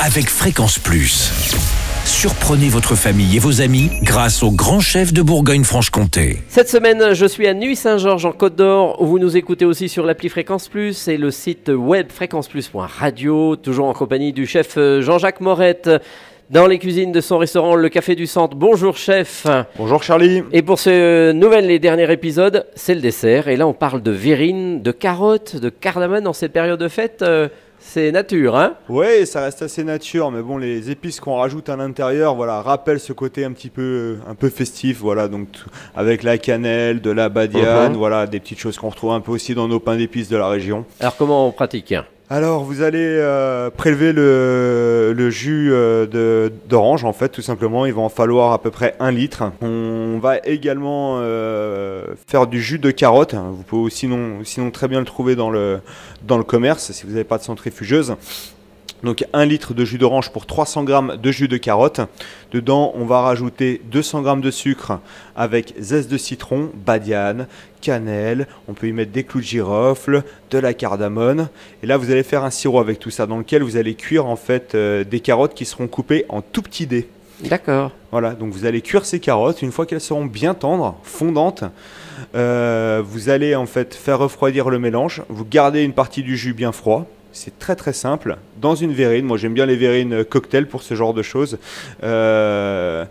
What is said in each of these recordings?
avec Fréquence Plus. Surprenez votre famille et vos amis grâce au grand chef de Bourgogne-Franche-Comté. Cette semaine, je suis à Nuit-Saint-Georges en Côte d'Or, où vous nous écoutez aussi sur l'appli Fréquence Plus et le site web fréquenceplus.radio, toujours en compagnie du chef euh, Jean-Jacques Morette. Dans les cuisines de son restaurant Le Café du Centre. Bonjour chef. Bonjour Charlie. Et pour ce nouvel et dernier épisode, c'est le dessert. Et là, on parle de verrine, de carottes, de cardamone en cette période de fête. C'est nature, hein? Ouais, ça reste assez nature, mais bon, les épices qu'on rajoute à l'intérieur, voilà, rappellent ce côté un petit peu, un peu festif, voilà, donc avec la cannelle, de la badiane, Mhm. voilà, des petites choses qu'on retrouve un peu aussi dans nos pains d'épices de la région. Alors comment on pratique? Alors, vous allez euh, prélever le, jus euh, d'orange, en fait, tout simplement. Il va en falloir à peu près un litre. On va également euh, faire du jus de carotte. Vous pouvez sinon, sinon très bien le trouver dans le commerce, si vous n'avez pas de centrifugeuse. Donc 1 litre de jus d'orange pour 300 g de jus de carotte. Dedans, on va rajouter 200 g de sucre avec zeste de citron, badiane, cannelle. On peut y mettre des clous de girofle, de la cardamone. Et là, vous allez faire un sirop avec tout ça, dans lequel vous allez cuire en fait euh, des carottes qui seront coupées en tout petits dés. D'accord. Voilà, donc vous allez cuire ces carottes. Une fois qu'elles seront bien tendres, fondantes, euh, vous allez en fait faire refroidir le mélange. Vous gardez une partie du jus bien froid. C'est très très simple. Dans une verrine, moi j'aime bien les verrines cocktail pour ce genre de choses. Euh,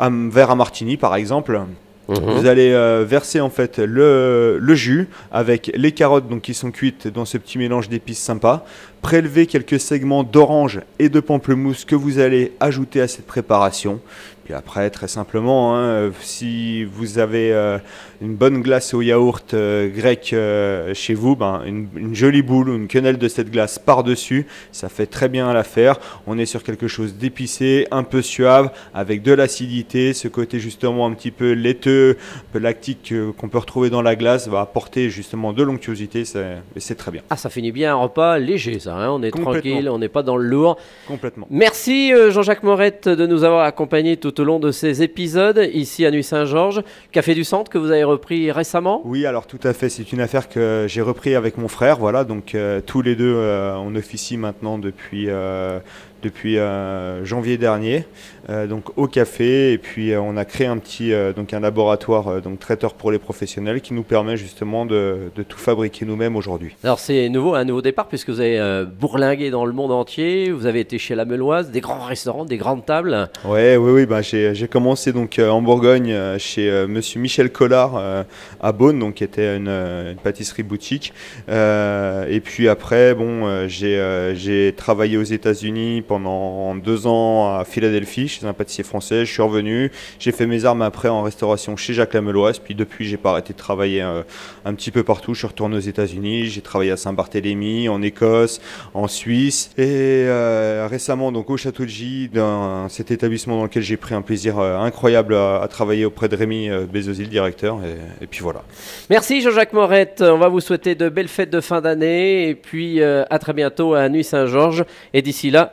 un verre à martini par exemple. Vous allez euh, verser en fait le, le jus avec les carottes donc, qui sont cuites dans ce petit mélange d'épices sympa. Prélever quelques segments d'orange et de pamplemousse que vous allez ajouter à cette préparation. Puis après, très simplement, hein, si vous avez euh, une bonne glace au yaourt euh, grec euh, chez vous, ben, une, une jolie boule ou une quenelle de cette glace par-dessus, ça fait très bien l'affaire. On est sur quelque chose d'épicé, un peu suave, avec de l'acidité, ce côté justement un petit peu laiteux, un peu lactique qu'on peut retrouver dans la glace va apporter justement de l'onctuosité, c'est très bien. Ah, ça finit bien un repas léger, ça. hein on est tranquille, on n'est pas dans le lourd. Complètement. Merci Jean-Jacques Morette de nous avoir accompagnés tout au long de ces épisodes ici à Nuit-Saint-Georges. Café du Centre que vous avez repris récemment? Oui, alors tout à fait. C'est une affaire que j'ai repris avec mon frère. Voilà, donc euh, tous les deux, euh, on officie maintenant depuis euh, depuis euh, janvier dernier, euh, donc au café. Et puis euh, on a créé un petit donc un laboratoire donc traiteur pour les professionnels qui nous permet justement de, de tout fabriquer nous-mêmes aujourd'hui. Alors c'est nouveau, un nouveau départ puisque vous avez bourlingué dans le monde entier, vous avez été chez la Meloise, des grands restaurants, des grandes tables. Ouais, oui, oui. Bah, j'ai commencé donc en Bourgogne chez Monsieur Michel Collard à Beaune, donc qui était une, une pâtisserie boutique. Et puis après, bon, j'ai travaillé aux États-Unis pendant deux ans à Philadelphie chez un pâtissier français. Je suis revenu, j'ai fait mes armes après en restauration chez Jacques Lameloise. Puis depuis, j'ai pas arrêté de travailler euh, un petit peu partout. Je suis retourné aux États-Unis, j'ai travaillé à Saint-Barthélemy, en Écosse, en Suisse et euh, récemment donc au Château de Gie, dans cet établissement dans lequel j'ai pris un plaisir euh, incroyable à, travailler auprès de Rémi euh, directeur. Et, puis voilà. Merci Jean-Jacques Morette, on va vous souhaiter de belles fêtes de fin d'année et puis à très bientôt à Nuit-Saint-Georges. Et d'ici là,